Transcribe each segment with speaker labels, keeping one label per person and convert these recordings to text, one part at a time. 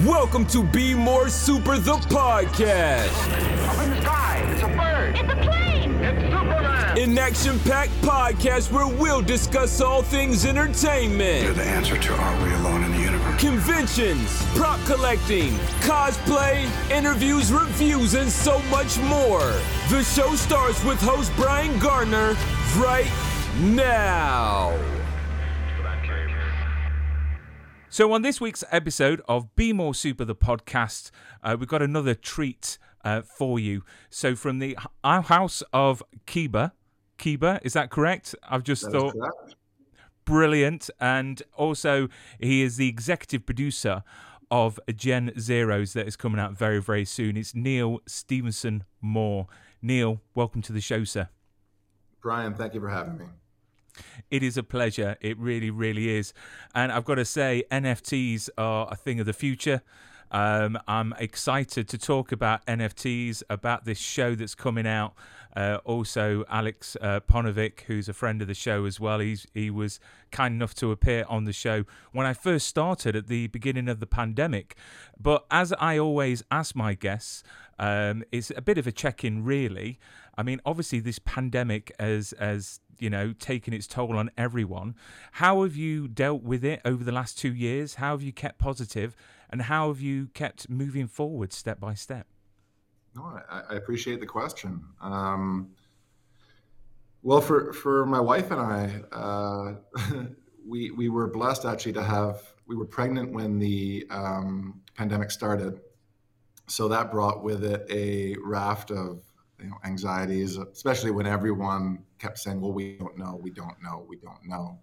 Speaker 1: Welcome to Be More Super the podcast.
Speaker 2: Up in the sky, it's a bird.
Speaker 3: It's a plane!
Speaker 2: It's Superman.
Speaker 1: An action packed podcast where we'll discuss all things
Speaker 4: You're
Speaker 1: entertainment,
Speaker 4: the answer to are we alone in the universe?
Speaker 1: conventions, prop collecting, cosplay, interviews, reviews, and so much more. The show starts with host Brian Gardner right now.
Speaker 5: So, on this week's episode of Be More Super, the podcast, uh, we've got another treat uh, for you. So, from the h- house of Kiba, Kiba, is that correct? I've just
Speaker 6: That
Speaker 5: thought brilliant. And also, he is the executive producer of Gen Zeros that is coming out very, very soon. It's Neil Stevenson Moore. Neil, welcome to the show, sir.
Speaker 6: Brian, thank you for having me.
Speaker 5: It is a pleasure. It really, really is. And I've got to say, NFTs are a thing of the future. Um, I'm excited to talk about NFTs, about this show that's coming out. Uh, also, Alex uh, Paunovic, who's a friend of the show as well, he's, he was kind enough to appear on the show when I first started at the beginning of the pandemic. But as I always ask my guests, um, it's a bit of a check-in, really. I mean, obviously, this pandemic has has you know taken its toll on everyone. How have you dealt with it over the last two years? How have you kept positive, and how have you kept moving forward step by step?
Speaker 6: No, I, I appreciate the question. Um, well, for for my wife and I, uh, we we were blessed actually to have we were pregnant when the um, pandemic started, so that brought with it a raft of you know anxieties, especially when everyone kept saying, "Well, we don't know, we don't know, we don't know."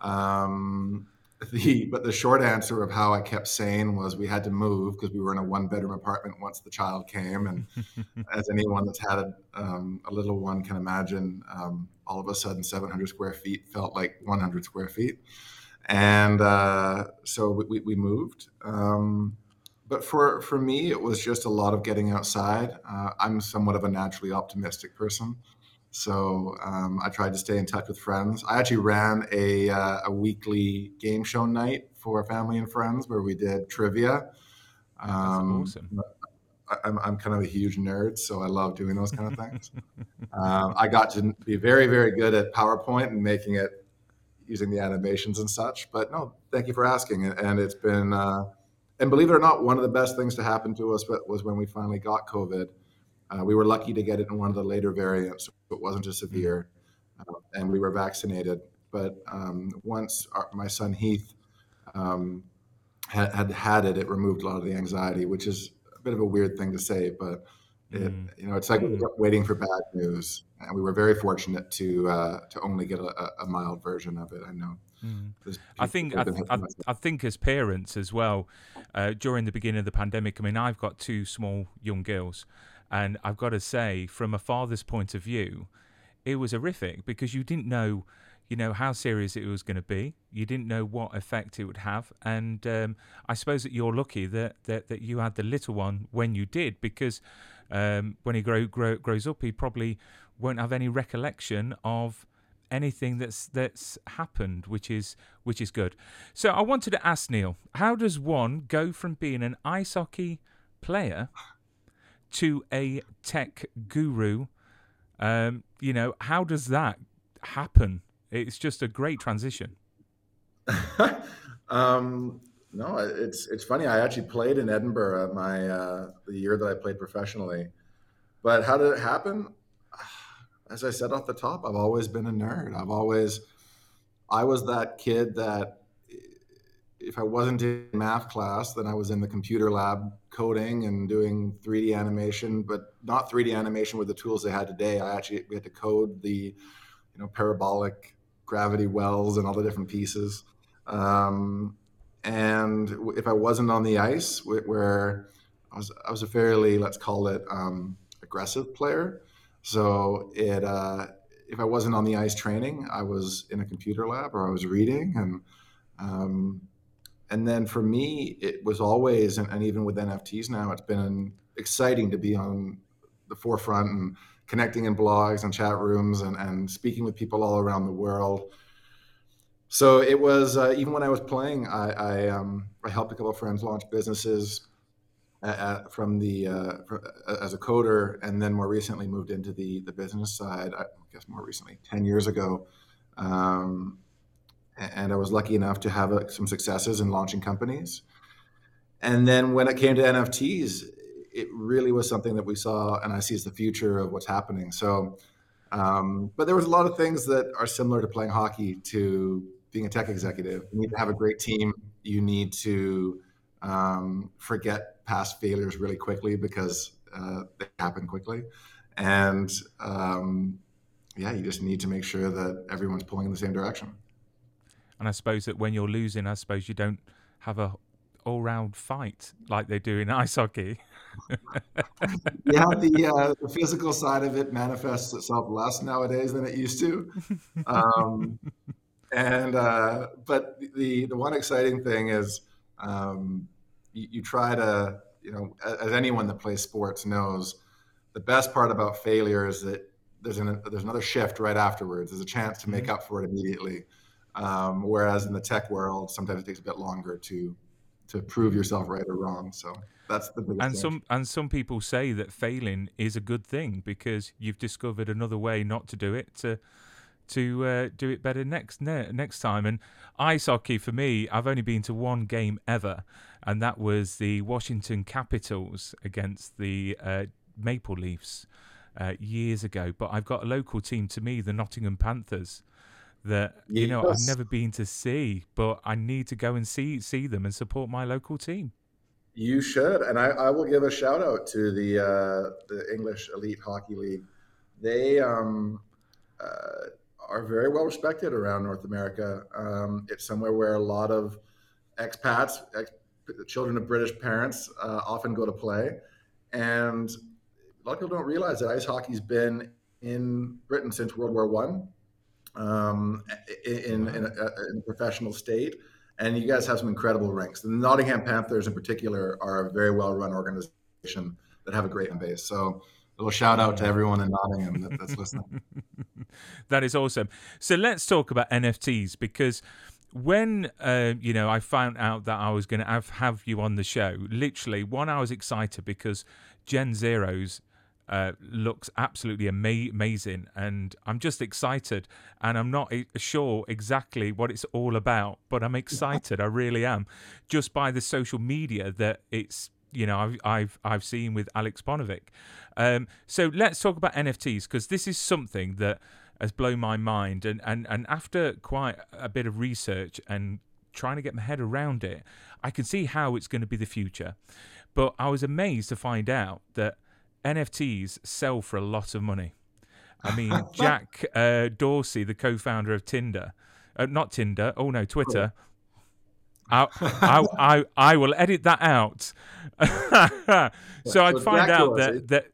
Speaker 6: Um, the but the short answer of how I kept sane was we had to move because we were in a one bedroom apartment once the child came, and as anyone that's had a, um, a little one can imagine, um, all of a sudden 700 square feet felt like 100 square feet, and uh, so we, we, we moved. Um, but for for me, it was just a lot of getting outside. Uh, I'm somewhat of a naturally optimistic person. So um, I tried to stay in touch with friends. I actually ran a, uh, a weekly game show night for family and friends where we did trivia. Um,
Speaker 5: awesome.
Speaker 6: I'm, I'm kind of a huge nerd, so I love doing those kind of things. um, I got to be very, very good at PowerPoint and making it using the animations and such. But no, thank you for asking. And it's been, uh, and believe it or not, one of the best things to happen to us was when we finally got COVID. Uh, we were lucky to get it in one of the later variants. so It wasn't as severe, uh, and we were vaccinated. But um, once our, my son Heath um, had, had had it, it removed a lot of the anxiety, which is a bit of a weird thing to say, but it,
Speaker 5: Mm.
Speaker 6: you know, it's like waiting for bad news. And we were very fortunate to uh, to only get a, a mild version of it. I know. There's
Speaker 5: I think I, th- I. I think as parents as well, uh, during the beginning of the pandemic. I mean, I've got two small young girls, and I've got to say, from a father's point of view, it was horrific because you didn't know, you know, how serious it was going to be. You didn't know what effect it would have, and um, I suppose that you're lucky that, that that you had the little one when you did because um, when he grow, grow grows up, he probably won't have any recollection of anything that's that's happened, which is which is good. So I wanted to ask Neil, how does one go from being an ice hockey player to a tech guru? Um, you know, how does that happen? It's just a great transition.
Speaker 6: um, no, it's it's funny. I actually played in Edinburgh my uh, the year that I played professionally. But how did it happen? As I said off the top, I've always been a nerd. I've always I was that kid that if I wasn't in math class, then I was in the computer lab coding and doing 3D animation, but not 3D animation with the tools they had today. I actually we had to code the you know parabolic gravity wells and all the different pieces. Um, and if I wasn't on the ice, where I was, I was a fairly let's call it um, aggressive player. So it uh, if I wasn't on the ice training, I was in a computer lab or I was reading and um, and then for me, it was always, and, and even with NFTs now, it's been exciting to be on the forefront and connecting in blogs and chat rooms and, and speaking with people all around the world. so it was uh, even when I was playing, I I, um, I helped a couple of friends launch businesses at, from the uh, for, uh, as a coder, and then more recently moved into the the business side. I guess more recently, ten years ago, um, and I was lucky enough to have uh, some successes in launching companies. And then when it came to NFTs, it really was something that we saw, and I see as the future of what's happening. So. Um, but there was a lot of things that are similar to playing hockey to being a tech executive. You need to have a great team. You need to um, forget past failures really quickly because uh, they happen quickly. And um, yeah, you just need to make sure that everyone's pulling in the same direction.
Speaker 5: And I suppose that when you're losing, I suppose you don't have a all-round fight like they do in ice hockey.
Speaker 6: yeah, the, uh, the physical side of it manifests itself less nowadays than it used to. Um, and uh, but the the one exciting thing is um, you, you, try to you know as anyone that plays sports knows the best part about failure is that there's an there's another shift right afterwards. There's a chance to make mm-hmm. up for it immediately. Um, whereas in the tech world sometimes it takes a bit longer to to prove yourself right or wrong. So that's the biggest
Speaker 5: and some and some people say that failing is a good thing because you've discovered another way not to do it to to uh, do it better next ne- next time. And ice hockey for me, I've only been to one game ever, and that was the Washington Capitals against the uh, Maple Leafs uh, years ago. But I've got a local team to me, the Nottingham Panthers, that you know I've never been to see, but I need to go and see see them and support my local team.
Speaker 6: You should, and I, I will give a shout out to the uh, the English Elite Hockey League. They um, uh, are very well respected around North America. Um, it's somewhere where a lot of expats, ex- children of British parents, uh, often go to play, and a lot of people don't realize that ice hockey's been in Britain since World War One, um, in, in, a, in, a, professional state. And you guys have some incredible rinks. The Nottingham Panthers, in particular, are a very well-run organization that have a great fan base. So little shout out to everyone in Nottingham that, that's listening.
Speaker 5: that is awesome. So let's talk about NFTs because when uh, you know I found out that I was going to have, have you on the show, literally one I was excited because Gen Zeros uh, looks absolutely ama- amazing, and I'm just excited, and I'm not sure exactly what it's all about, but I'm excited. I really am, just by the social media that it's you know I've I've I've seen with Alex Paunovic. Um, so let's talk about NFTs because this is something that has blown my mind, and and and after quite a bit of research and trying to get my head around it, I can see how it's going to be the future. But I was amazed to find out that NFTs sell for a lot of money. I mean, Jack uh, Dorsey, the co-founder of Tinder, uh, not Tinder, oh no, Twitter. I, I, I, I will edit that out. so I'd find out that, that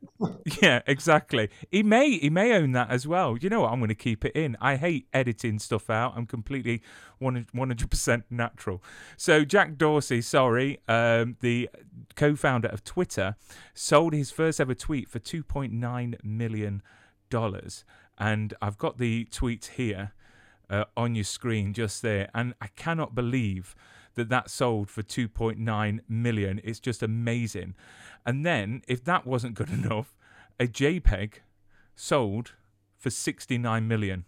Speaker 5: yeah, exactly. He may he may own that as well. You know what? I'm going to keep it in. I hate editing stuff out. I'm completely 100% natural. So Jack Dorsey, sorry, um, the co-founder of Twitter, sold his first ever tweet for 2.9 million dollars, and I've got the tweet here uh, on your screen just there, and I cannot believe that that sold for 2.9 million. It's just amazing. And then, if that wasn't good enough, a JPEG sold for 69 million.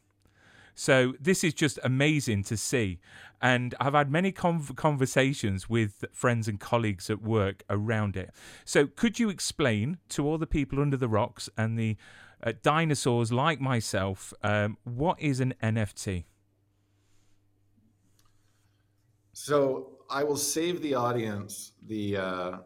Speaker 5: So this is just amazing to see. And I've had many conversations with friends and colleagues at work around it. So could you explain to all the people under the rocks and the uh, dinosaurs like myself um, what is an NFT?
Speaker 6: So I will save the audience the uh,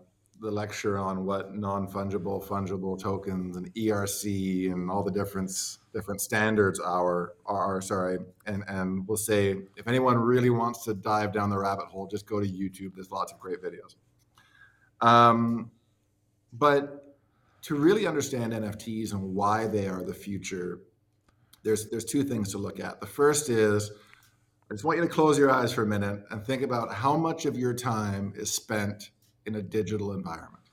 Speaker 6: the lecture on what non-fungible fungible tokens and ERC and all the different different standards are are sorry. And and we'll say if anyone really wants to dive down the rabbit hole just go to YouTube. There's lots of great videos. Um, but to really understand NFTs and why they are the future there's there's two things to look at. The first is I just want you to close your eyes for a minute and think about how much of your time is spent in a digital environment.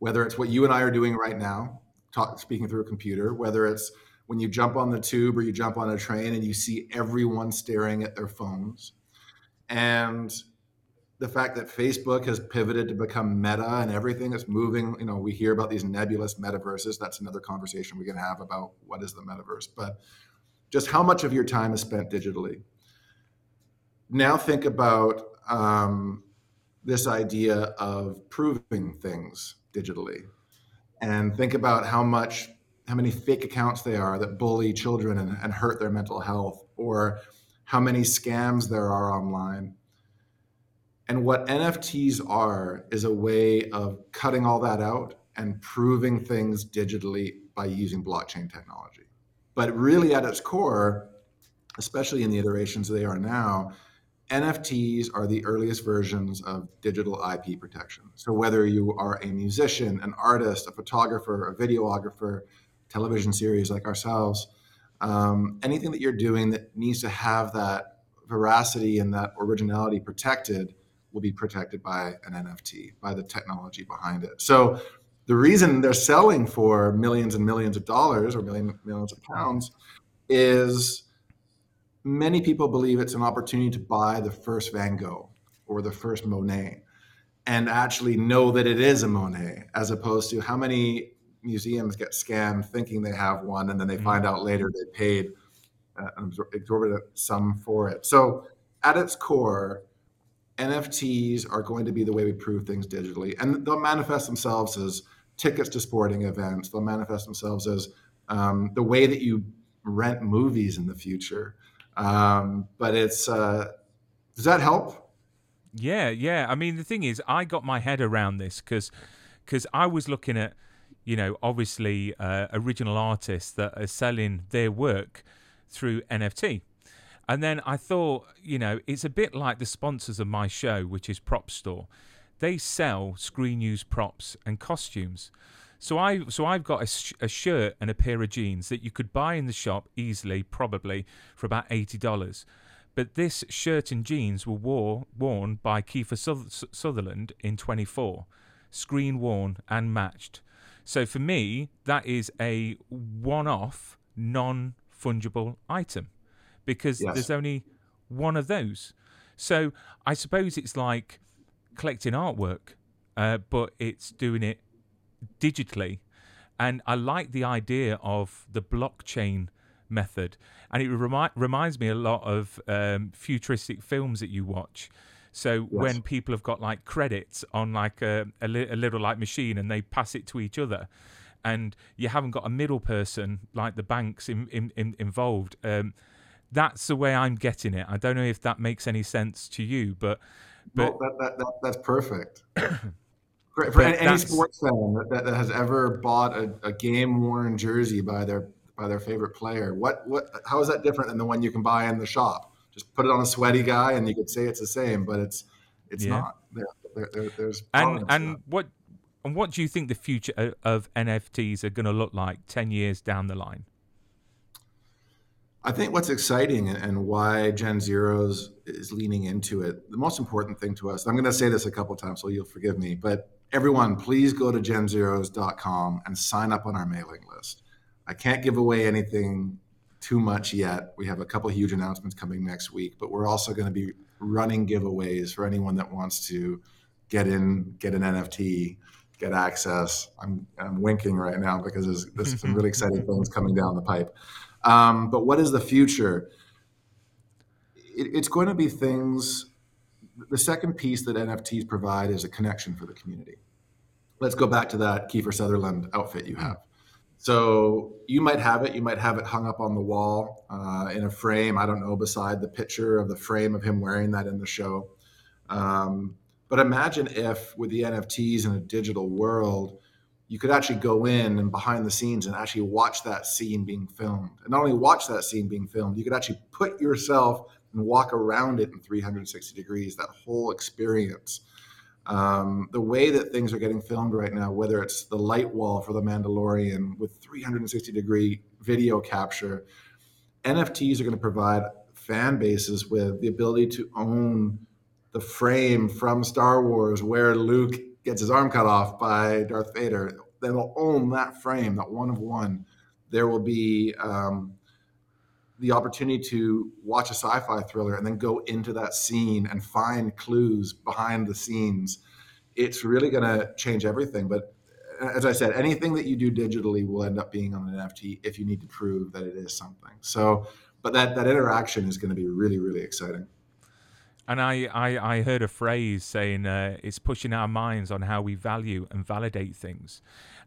Speaker 6: Whether it's what you and I are doing right now, talk, speaking through a computer, whether it's when you jump on the tube or you jump on a train and you see everyone staring at their phones. And the fact that Facebook has pivoted to become meta and everything is moving, you know, we hear about these nebulous metaverses. That's another conversation we can have about what is the metaverse. But just how much of your time is spent digitally. Now think about um, this idea of proving things digitally. And think about how much how many fake accounts they are that bully children and, and hurt their mental health or how many scams there are online. And what nfts are is a way of cutting all that out and proving things digitally by using blockchain technology. But really at its core especially in the iterations they are now NFTs are the earliest versions of digital IP protection. So, whether you are a musician, an artist, a photographer, a videographer, television series like ourselves, um, anything that you're doing that needs to have that veracity and that originality protected will be protected by an NFT, by the technology behind it. So, the reason they're selling for millions and millions of dollars or million, millions of pounds is many people believe it's an opportunity to buy the first Van Gogh or the first Monet and actually know that it is a Monet, as opposed to how many museums get scammed thinking they have one and then they mm-hmm. find out later they paid uh, an exorbitant sum for it. So, at its core, NFTs are going to be the way we prove things digitally, and they'll manifest themselves as tickets to sporting events. They'll manifest themselves as um, the way that you rent movies in the future. Um, but it's uh, does that help?
Speaker 5: Yeah, yeah. I mean, the thing is, I got my head around this because because I was looking at you know obviously uh, original artists that are selling their work through NFT. And then I thought, you know, it's a bit like the sponsors of my show, which is Prop Store. They sell screen use props and costumes. So I so I've got a, sh- a, shirt and a pair of jeans that you could buy in the shop easily, probably for about eighty dollars. But this shirt and jeans were wore, worn by Kiefer Sutherland in 24, screen worn and matched. So for me, that is a one-off, non-fungible item because yes. there's only one of those. So I suppose it's like collecting artwork, uh, but it's doing it digitally. And I like the idea of the blockchain method. And it remi- reminds me a lot of um, futuristic films that you watch. So yes. when people have got like credits on like a, a, li- a, little like machine and they pass it to each other, and you haven't got a middle person like the banks in, in, in, involved. Um, that's the way I'm getting it. I don't know if that makes any sense to you, but but
Speaker 6: that, that, that, that's perfect. For, for any sports fan that, that, has ever bought a, a game worn jersey by their by their favorite player, what what how is that different than the one you can buy in the shop? Just put it on a sweaty guy, and you could say it's the same, but it's it's yeah. not. There, there, there, there's
Speaker 5: and and what and what do you think the future of NFTs are going to look like ten years down the line?
Speaker 6: I think what's exciting and why Gen Zeros is leaning into it, the most important thing to us, I'm going to say this a couple times, so you'll forgive me, but everyone, please go to genzeros.com and sign up on our mailing list. I can't give away anything too much yet. We have a couple huge announcements coming next week, but we're also going to be running giveaways for anyone that wants to get in, get an NFT, get access. I'm, I'm winking right now because there's, there's some really exciting things coming down the pipe. Um, but what is the future? It, it's going to be things. The second piece that NFTs provide is a connection for the community let's go back to that Kiefer Sutherland outfit you have. So you might have it. You might have it hung up on the wall uh, in a frame. I don't know beside the picture of the frame of him wearing that in the show. Um, but imagine if with the NFTs in a digital world, you could actually go in and behind the scenes and actually watch that scene being filmed. And not only watch that scene being filmed, you could actually put yourself and walk around it in 360 degrees, that whole experience um, the way that things are getting filmed right now, whether it's the light wall for the Mandalorian with 360 degree video capture, NFTs are going to provide fan bases with the ability to own the frame from Star Wars where Luke gets his arm cut off by Darth Vader. They will own that frame, that one of one there will be um, the opportunity to watch a sci-fi thriller and then go into that scene and find clues behind the scenes. It's really going to change everything. But as I said, anything that you do digitally will end up being on an NFT if you need to prove that it is something. So, but that that interaction is going to be really really exciting.
Speaker 5: And I, I, I heard a phrase saying uh, it's pushing our minds on how we value and validate things.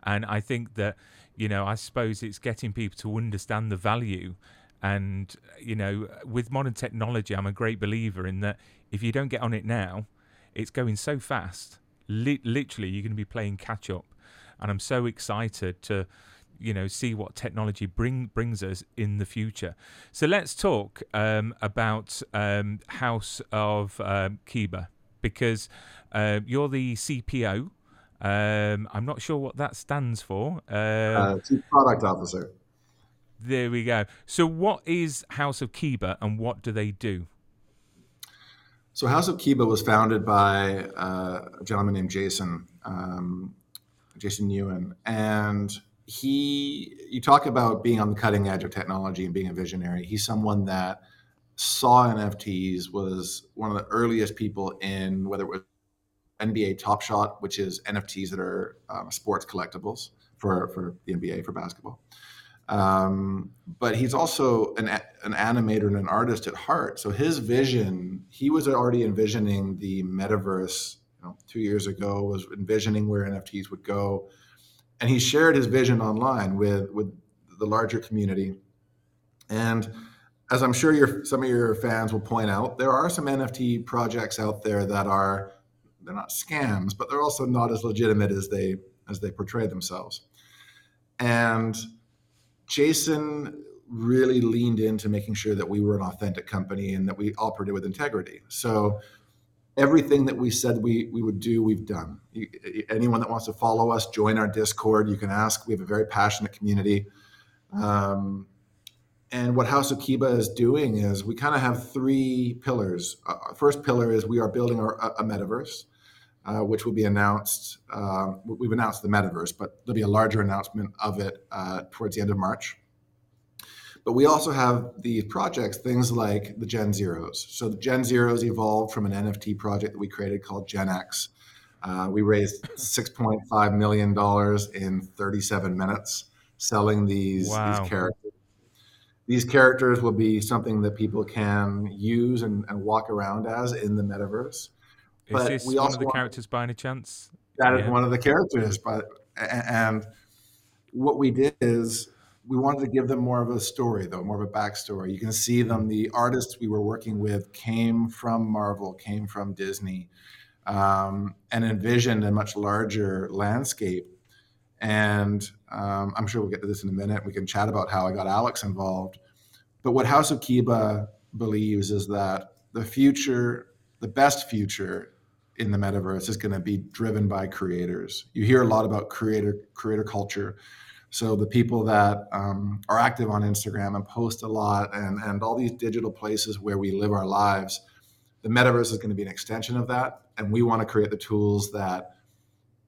Speaker 5: And I think that, you know, I suppose it's getting people to understand the value. And, you know, with modern technology, I'm a great believer in that if you don't get on it now, it's going so fast. Li- literally, you're going to be playing catch up. And I'm so excited to you know see what technology bring brings us in the future. So let's talk um, about um, House of um, Kiba because uh, you're the CPO. Um, I'm not sure what that stands for.
Speaker 6: Uh, uh, Chief Product Officer.
Speaker 5: There we go. So, what is House of Kiba and what do they do?
Speaker 6: So, House of Kiba was founded by uh, a gentleman named Jason, um, Jason Ewan, and he you talk about being on the cutting edge of technology and being a visionary he's someone that saw nfts was one of the earliest people in whether it was nba top shot which is nfts that are um, sports collectibles for for the nba for basketball um, but he's also an, an animator and an artist at heart so his vision he was already envisioning the metaverse you know, two years ago was envisioning where nfts would go and he shared his vision online with with the larger community. And as I'm sure your, some of your fans will point out, there are some NFT projects out there that are they're not scams, but they're also not as legitimate as they as they portray themselves. And Jason really leaned into making sure that we were an authentic company and that we operated with integrity. So everything that we said we, we would do, we've done. Anyone that wants to follow us, join our Discord. You can ask. We have a very passionate community. Um, and what House of Kiba is doing is we kind of have three pillars. Uh, first pillar is we are building our, a, a metaverse, uh, which will be announced. Uh, we've announced the metaverse, but there'll be a larger announcement of it uh, towards the end of March. But we also have the projects, things like the Gen Zeros. So the Gen Zeros evolved from an NFT project that we created called Gen X. Uh, we raised $6.5 million in 37 minutes selling these, wow. these characters. These characters will be something that people can use and, and walk around as in the metaverse.
Speaker 5: But is this we one of the characters by any chance?
Speaker 6: That yeah. is one of the characters. But and what we did is we wanted to give them more of a story, though, more of a backstory. You can see them. The artists we were working with came from Marvel, came from Disney, um, and envisioned a much larger landscape. And um, I'm sure we'll get to this in a minute. We can chat about how I got Alex involved. But what House of Kiba believes is that the future, the best future in the metaverse, is going to be driven by creators. You hear a lot about creator creator culture so the people that um, are active on Instagram and post a lot and, and all these digital places where we live our lives, the metaverse is going to be an extension of that. And we want to create the tools that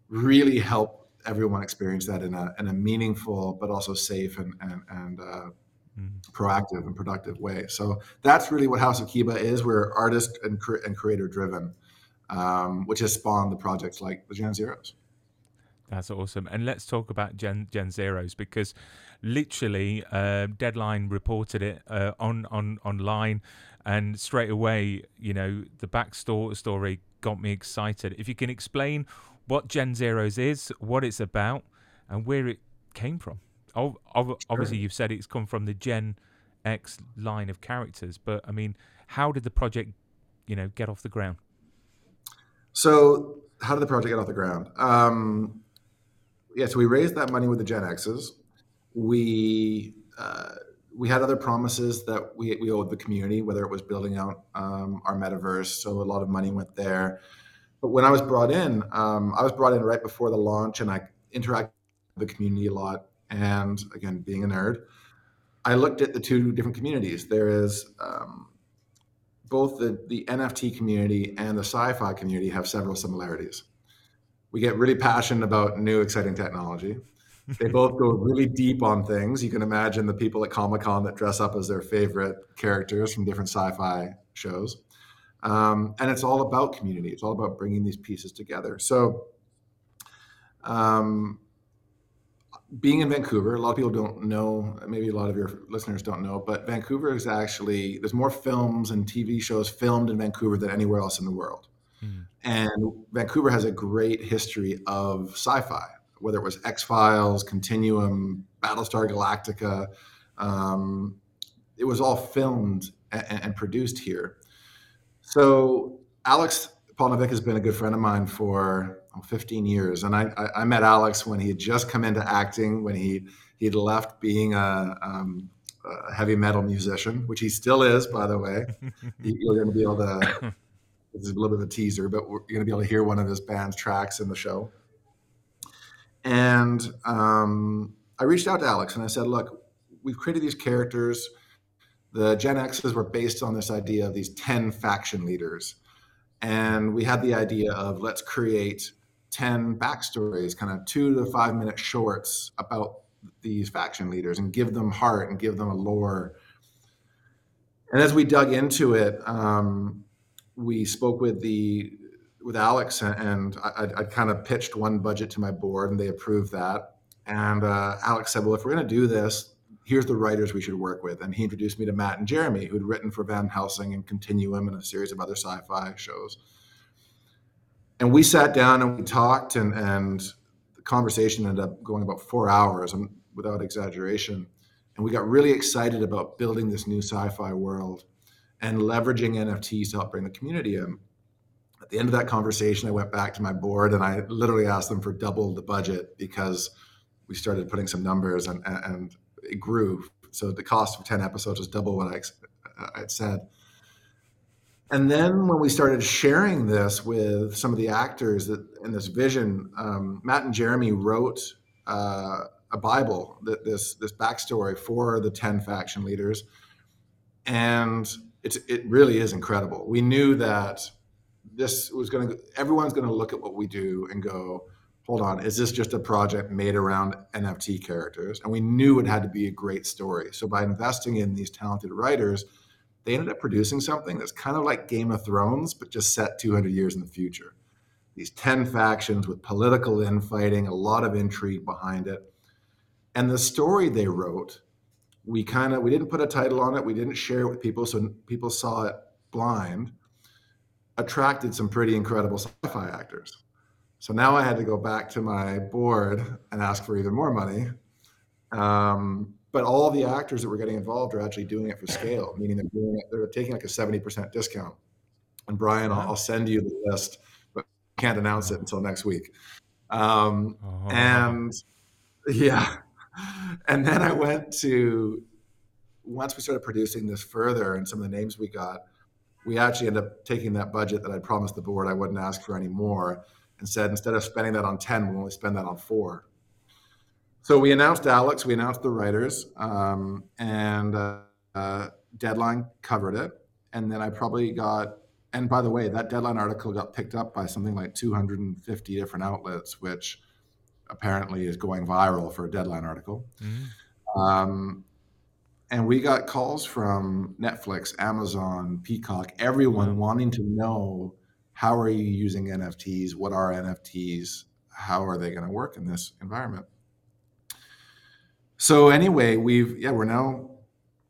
Speaker 6: really help everyone experience that in a, in a meaningful, but also safe and, and, and uh, mm. proactive and productive way. So that's really what House of Kiba is. We're artist and, cre- and creator driven, um, which has spawned the projects like the Gen Zeros.
Speaker 5: That's awesome. And let's talk about Gen Gen Zeros because literally uh, Deadline reported it uh, on on online, and straight away, you know, the backstory story got me excited. If you can explain what Gen Zeros is, what it's about, and where it came from. Obviously, you've said it's come from the Gen X line of characters, but I mean, how did the project, you know, get off the ground?
Speaker 6: So, how did the project get off the ground? Um, yeah, so we raised that money with the Gen X's. We uh, we had other promises that we, we owed the community, whether it was building out um, our metaverse. So a lot of money went there. But when I was brought in, um, I was brought in right before the launch, and I interacted with the community a lot. And again, being a nerd, I looked at the two different communities. There is um, both the, the NFT community and the sci-fi community have several similarities we get really passionate about new exciting technology they both go really deep on things. You can imagine the people at Comic Con that dress up as their favorite characters from different sci-fi shows, um, and it's all about community. It's all about bringing these pieces together. So, um, being in Vancouver, a lot of people don't know. Maybe a lot of your listeners don't know, but Vancouver is actually there's more films and TV shows filmed in Vancouver than anywhere else in the world. Mm. And Vancouver has a great history of sci-fi whether it was X Files, Continuum, Battlestar Galactica. Um, it was all filmed and, and, produced here. So Alex Paunovic has been a good friend of mine for 15 years, and I, I, I, met Alex when he had just come into acting, when he he'd left being a, um, a heavy metal musician, which he still is, by the way. You're going to be able to. This is a little bit of a teaser, but you're going to be able to hear one of his band's tracks in the show. And um, I reached out to Alex and I said, look, we've created these characters. The Gen X's were based on this idea of these 10 faction leaders. And we had the idea of let's create 10 backstories, kind of two to five minute shorts about these faction leaders and give them heart and give them a lore. And as we dug into it, um, we spoke with the with Alex, and I, I kind of pitched one budget to my board, and they approved that. And uh, Alex said, "Well, if we're going to do this, here's the writers we should work with." And he introduced me to Matt and Jeremy, who'd written for Van Helsing and Continuum and a series of other sci-fi shows. And we sat down and we talked, and and the conversation ended up going about four hours, and without exaggeration. And we got really excited about building this new sci-fi world and leveraging NFTs to help bring the community in at the end of that conversation, I went back to my board and I literally asked them for double the budget because we started putting some numbers and, and it grew. So the cost of 10 episodes was double what I had said. And then when we started sharing this with some of the actors that in this vision, um, Matt and Jeremy wrote uh, a Bible, that this this backstory for the ten faction leaders, and it's it really is incredible. We knew that this was going to everyone's going to look at what we do and go hold on is this just a project made around nft characters? And we knew it had to be a great story. So by investing in these talented writers they ended up producing something that's kind of like game of thrones but just set 200 years in the future these 10 factions with political infighting a lot of intrigue behind it and the story they wrote we kind of we didn't put a title on it we didn't share it with people so people saw it blind attracted some pretty incredible sci-fi actors. So now I had to go back to my board and ask for even more money. Um, but all the actors that were getting involved are actually doing it for scale, meaning they're doing it, they're taking like a 70% discount. And Brian, I'll, I'll send you the list, but can't announce it until next week. Um, uh-huh. And yeah. And then I went to, once we started producing this further and some of the names we got, we actually ended up taking that budget that I promised the board I wouldn't ask for anymore and said instead of spending that on 10, we'll only spend that on four. So we announced Alex, we announced the writers, um, and uh, uh, Deadline covered it. And then I probably got, and by the way, that Deadline article got picked up by something like 250 different outlets, which apparently is going viral for a Deadline article. Mm-hmm. Um, and we got calls from Netflix, Amazon, Peacock, everyone wanting to know how are you using NFTs? What are NFTs? How are they going to work in this environment? So anyway, we've yeah, we're now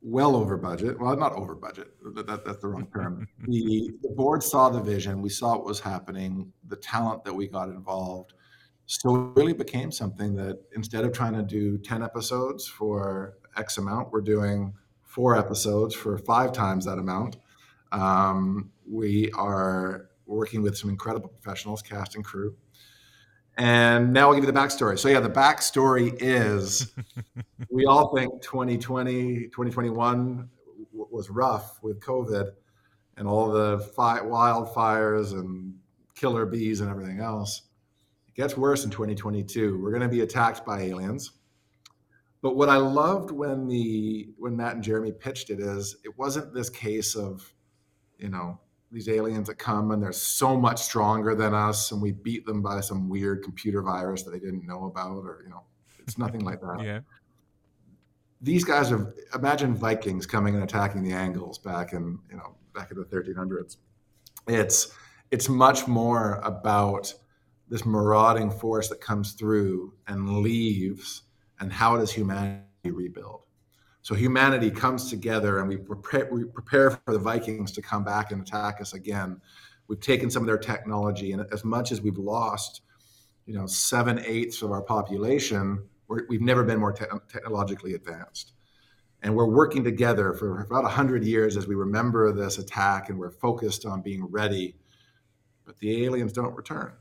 Speaker 6: well over budget. Well, not over budget. That, that, that's the wrong term. the, the board saw the vision. We saw what was happening. The talent that we got involved. So it really became something that instead of trying to do ten episodes for X amount. We're doing four episodes for five times that amount. Um, we are working with some incredible professionals, cast and crew. And now I'll give you the backstory. So, yeah, the backstory is we all think 2020, 2021 w- was rough with COVID and all the fi- wildfires and killer bees and everything else. It gets worse in 2022. We're going to be attacked by aliens. But what I loved when the when Matt and Jeremy pitched it is it wasn't this case of, you know, these aliens that come and they're so much stronger than us and we beat them by some weird computer virus that they didn't know about or you know It's nothing like that.
Speaker 5: yeah.
Speaker 6: These guys are imagine Vikings coming and attacking the Angles back in you know back in the 1300s. It's it's much more about this marauding force that comes through and leaves, and how does humanity rebuild? So humanity comes together, and we prepare, we prepare for the Vikings to come back and attack us again. We've taken some of their technology, and as much as we've lost, you know, seven eighths of our population, we have never been more te- technologically advanced. And we're working together for about 100 years as we remember this attack and we're focused on being ready. But the aliens don't return.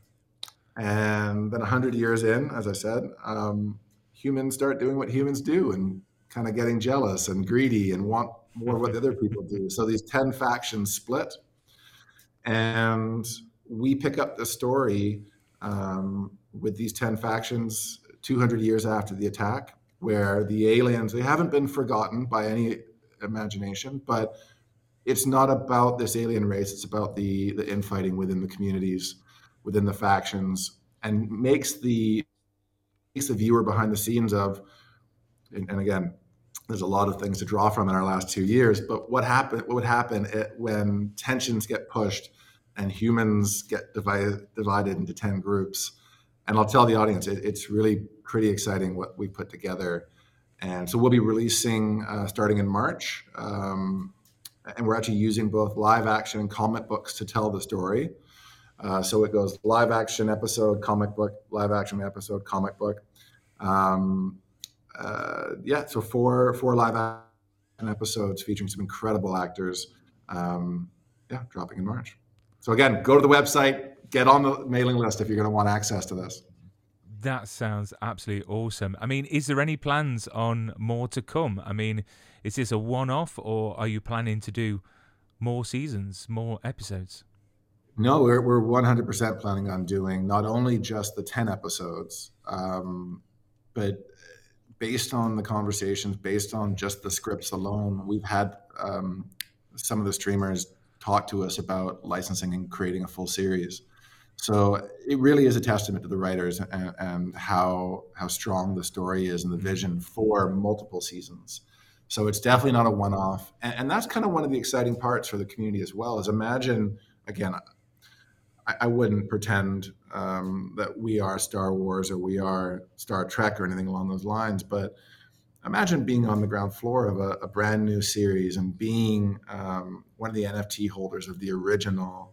Speaker 6: And then 100 years in, as I said, um, humans start doing what humans do and kind of getting jealous and greedy and want more of what the other people do. So these 10 factions split. And we pick up the story um, with these 10 factions 200 years after the attack, where the aliens, they haven't been forgotten by any imagination, but it's not about this alien race. It's about the, the infighting within the communities, within the factions, and makes the makes the viewer behind the scenes of, and, and again, there's a lot of things to draw from in our last two years. But what happened? What would happen when tensions get pushed and humans get divided divided into ten groups? And I'll tell the audience, it, it's really pretty exciting what we put together. And so we'll be releasing uh, starting in March, um, and we're actually using both live action and comic books to tell the story. Uh, so it goes live action episode, comic book, live action episode, comic book. Um, uh, yeah, so four four live action episodes featuring some incredible actors. Um, yeah, dropping in March. So again, go to the website, get on the mailing list if you're going to want access to this.
Speaker 5: That sounds absolutely awesome. I mean, is there any plans on more to come? I mean, is this a one-off, or are you planning to do more seasons, more episodes?
Speaker 6: No, we're we're 100% planning on doing not only just the 10 episodes, um, but based on the conversations, based on just the scripts alone, we've had um, some of the streamers talk to us about licensing and creating a full series. So it really is a testament to the writers and, and how how strong the story is and the vision for multiple seasons. So it's definitely not a one-off, and, and that's kind of one of the exciting parts for the community as well. Is imagine again, I, I wouldn't pretend um, that we are Star Wars or we are Star Trek or anything along those lines, but imagine being on the ground floor of a, a brand new series and being um, one of the NFT holders of the original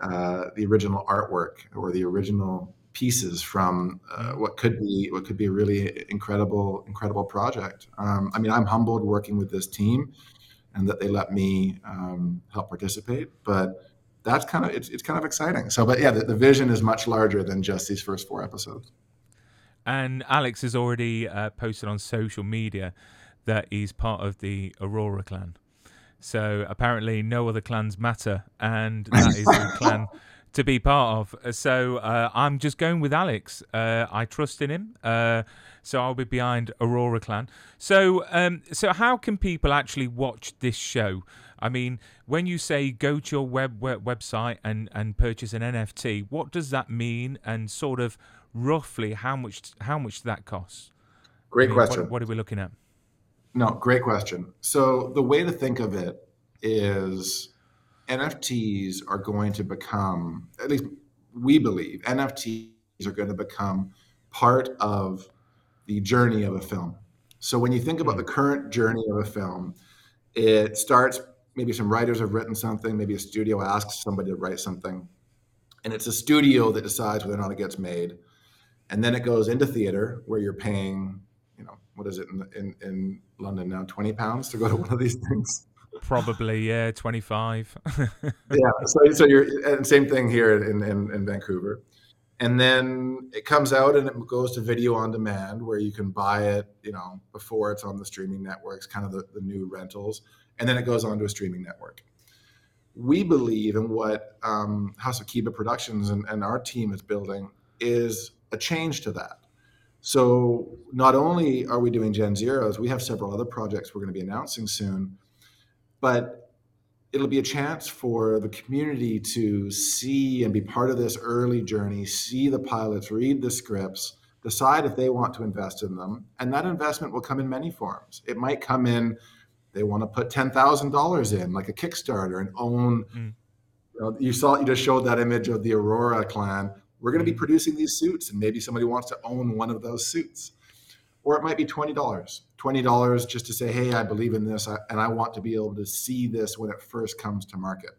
Speaker 6: uh, the original artwork or the original pieces from uh, what could be what could be a really incredible incredible project. Um, I mean, I'm humbled working with this team and that they let me um, help participate, but that's kind of it's, it's kind of exciting. So, but yeah, the, the, vision is much larger than just these first four episodes.
Speaker 5: And Alex has already uh, posted on social media that he's part of the Aurora clan. So apparently, no other clans matter, and that is the clan to be part of. So uh, I'm just going with Alex. Uh, I trust in him. Uh, so I'll be behind Aurora Clan. So, um, so how can people actually watch this show? I mean, when you say go to your web, web website and and purchase an NFT, what does that mean? And sort of roughly how much how much that costs?
Speaker 6: Great I
Speaker 5: mean,
Speaker 6: question.
Speaker 5: What, what are we looking at?
Speaker 6: No, great question. So the way to think of it is NFTs are going to become, at least we believe, NFTs are going to become part of the journey of a film. So when you think about hmm. the current journey of a film, it starts maybe some writers have written something, maybe a studio asks somebody to write something, and it's a studio that decides whether or not it gets made. And then it goes into theater where you're paying you know, what is it in, in, in London now? 20 pounds to go to one of these things?
Speaker 5: Probably, yeah, 25.
Speaker 6: yeah. So, so you're, and same thing here in, in, in Vancouver. And then it comes out and it goes to video on demand where you can buy it, you know, before it's on the streaming networks, kind of the, the new rentals. And then it goes on to a streaming network. We believe in what um, House of Kiba Productions and, and our team is building is a change to that so not only are we doing Gen Zeros, we have several other projects we're going to be announcing soon, but it'll be a chance for the community to see and be part of this early journey, see the pilots, read the scripts, decide if they want to invest in them. And that investment will come in many forms. It might come in, they want to put $10,000 in, like a Kickstarter, and own. Mm. You, know, you saw, you just showed that image of the Aurora clan. We're going to be mm. producing these suits, and maybe somebody wants to own one of those suits. Or it might be $20. $20 just to say, hey, I believe in this, and I want to be able to see this when it first comes to market.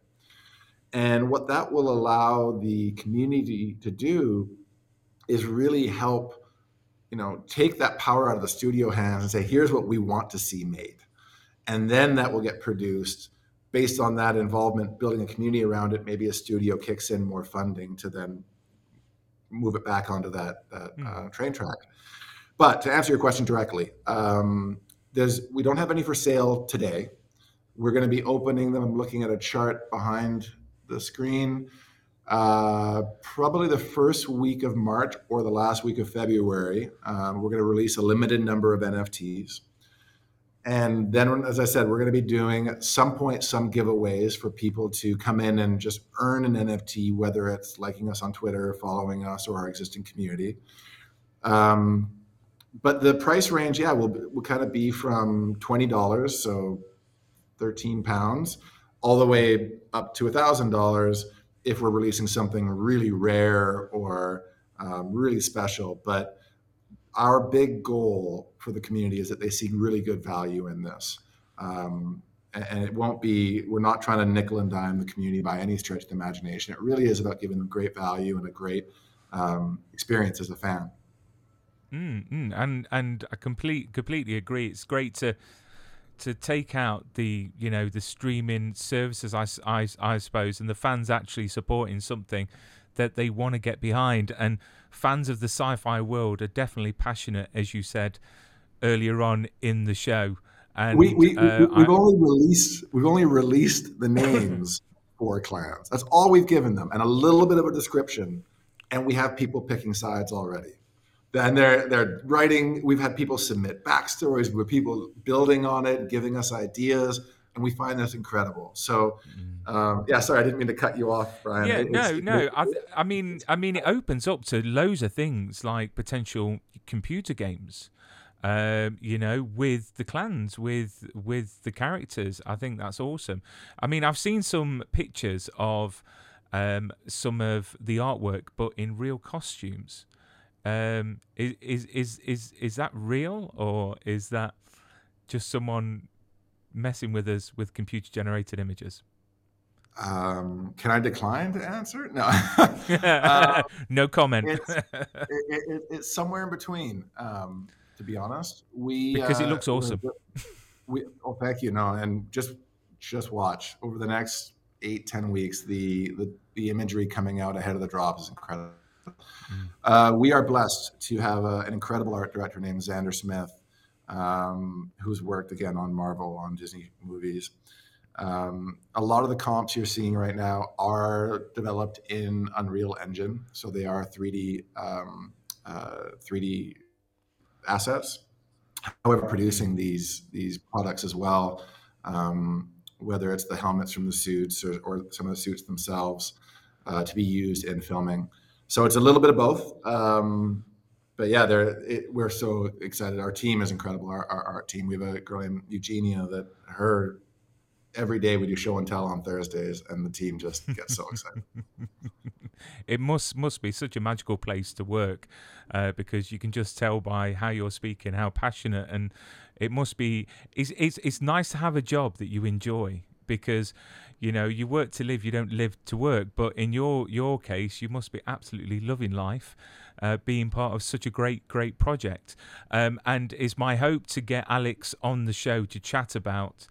Speaker 6: And what that will allow the community to do is really help, you know, take that power out of the studio hands and say, here's what we want to see made. And then that will get produced based on that involvement, building a community around it. Maybe a studio kicks in more funding to then move it back onto that, that mm. uh, train track. But to answer your question directly, um, there's we don't have any for sale today. We're going to be opening them. I'm looking at a chart behind the screen. Uh, probably the first week of March or the last week of February, um, we're going to release a limited number of NFTs. And then, as I said, we're going to be doing at some point some giveaways for people to come in and just earn an NFT, whether it's liking us on Twitter, following us, or our existing community. Um, but the price range, yeah, will, will kind of be from $20, so 13 pounds, all the way up to $1,000 if we're releasing something really rare or um, really special. But our big goal for the community is that they see really good value in this. Um, and, it won't be, we're not trying to nickel and dime the community by any stretch of the imagination. It really is about giving them great value and a great um, experience as a fan.
Speaker 5: Mm, mm, and and I complete completely agree. It's great to to take out the you know the streaming services I, I, I suppose and the fans actually supporting something that they want to get behind and fans of the sci-fi world are definitely passionate as you said earlier on in the show. And
Speaker 6: we, we, uh, we have only released we've only released the names for clans. That's all we've given them and a little bit of a description and we have people picking sides already. And they're they're writing. We've had people submit backstories with people building on it, giving us ideas, and we find this incredible. So, mm. um, yeah, sorry, I didn't mean to cut you off, Brian.
Speaker 5: Yeah, no, no. I, I mean, I mean, it opens up to loads of things like potential computer games. Um, you know, with the clans, with with the characters. I think that's awesome. I mean, I've seen some pictures of um, some of the artwork, but in real costumes. Um, is, is is is is that real or is that just someone messing with us with computer generated images?
Speaker 6: Um, can I decline to answer? No.
Speaker 5: uh, no comment.
Speaker 6: It's, it, it, it's, somewhere in between. Um, to be honest, we
Speaker 5: because uh, it looks awesome.
Speaker 6: We oh, thank you. No, and just just watch over the next eight ten weeks. The the the imagery coming out ahead of the drop is incredible. Uh, we are blessed to have a, an incredible art director named Xander Smith, um, who's worked again on Marvel, on Disney movies. Um, a lot of the comps you're seeing right now are developed in Unreal Engine, so they are 3D um, uh, 3D assets. However, producing these these products as well, um, whether it's the helmets from the suits or, or some of the suits themselves, uh, to be used in filming. So it's a little bit of both. Um, but yeah, it, we're so excited. Our team is incredible. Our, our art team. We have a girl named Eugenia that her every day we do show and tell on Thursdays, and the team just gets so excited.
Speaker 5: it must must be such a magical place to work uh, because you can just tell by how you're speaking how passionate and it must be. It's it's it's nice to have a job that you enjoy because you know you work to live you don't live to work. But in your your case you must be absolutely loving life uh, being part of such a great great project. Um, and it's my hope to get alex on the show to chat about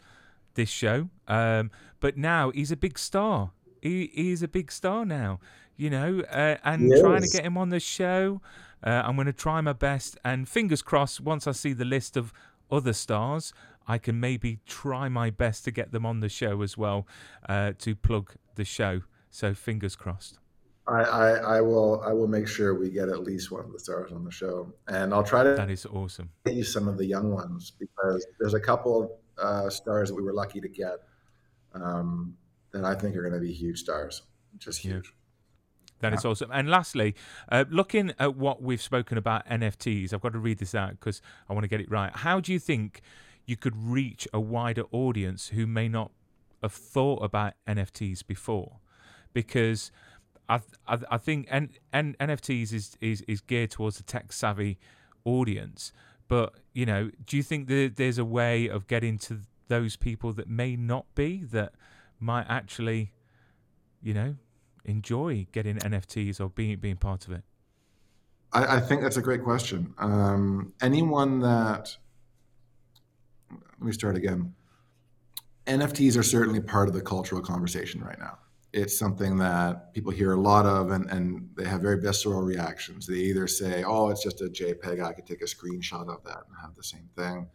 Speaker 5: this show. Um, but now he's a big star. He, he's a big star now you know uh, and trying to get him on the show uh, i'm going to try my best. And fingers crossed once i see the list of other stars I can maybe try my best to get them on the show as well uh, to plug the show. So fingers crossed.
Speaker 6: I, I, I, will I will make sure we get at least one of the stars on the show, and I'll try to.
Speaker 5: That is awesome.
Speaker 6: Get you some of the young ones because there's a couple of uh, stars that we were lucky to get um, that I think are going to be huge stars, just huge.
Speaker 5: That is awesome. And lastly, uh, looking at what we've spoken about NFTs, I've got to read this out because I want to get it right. How do you think you could reach a wider audience who may not have thought about NFTs before? Because I I, I think N, N, NFTs is, is is geared towards a tech savvy audience, but you know, do you think that there's a way of getting to those people that may not be that might actually, you know, enjoy getting NFTs or being being part of it?
Speaker 6: I, I think that's a great question. Um, anyone that let me start again. NFTs are certainly part of the cultural conversation right now. It's something that people hear a lot of and, and they have very visceral reactions. They either say, oh, it's just a JPEG, I could take a screenshot of that and have the same thing.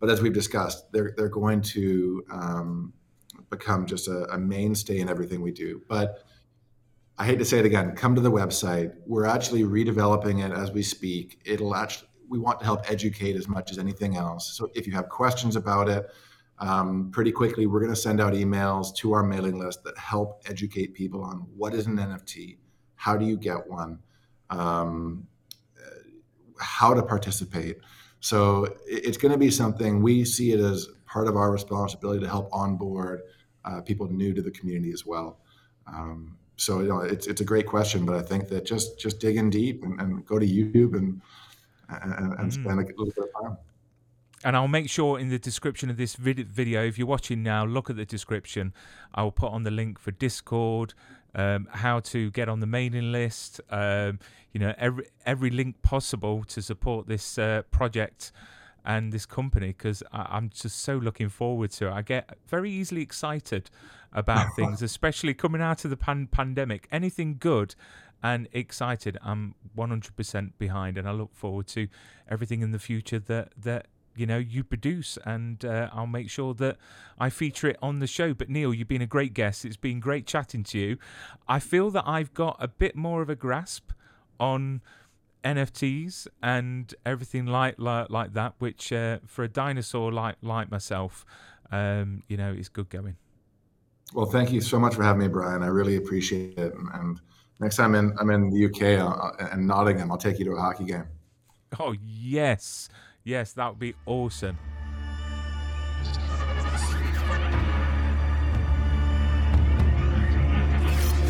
Speaker 6: But as we've discussed, they're, they're going to um, become just a, a mainstay in everything we do. But I hate to say it again, come to the website. We're actually redeveloping it as we speak. It'll actually, we want to help educate as much as anything else. So if you have questions about it, um, pretty quickly, we're going to send out emails to our mailing list that help educate people on what is an NFT, how do you get one, um, how to participate. So it's going to be something we see it as part of our responsibility to help onboard uh, people new to the community as well. Um, so you know, it's it's a great question, but I think that just just dig in deep and, and go to YouTube and and, and mm. spend a little bit of time
Speaker 5: and I'll make sure in the description of this vid- video, if you're watching now, look at the description. I'll put on the link for Discord, um, how to get on the mailing list, um, you know, every every link possible to support this uh, project and this company because I'm just so looking forward to it. I get very easily excited about things, especially coming out of the pan- pandemic. Anything good and excited, I'm 100% behind, and I look forward to everything in the future that that you know you produce and uh, i'll make sure that i feature it on the show. But neil you've been a great guest. It's been great chatting to you. I feel that i've got a bit more of a grasp on nfts and everything like like, like that which uh, for a dinosaur like like myself um, you know is good going
Speaker 6: well thank you so much for having me brian. I really appreciate it. And, and next time in, i'm in the uk and nottingham i'll take you to a hockey game.
Speaker 5: Oh yes. Yes, that would be awesome.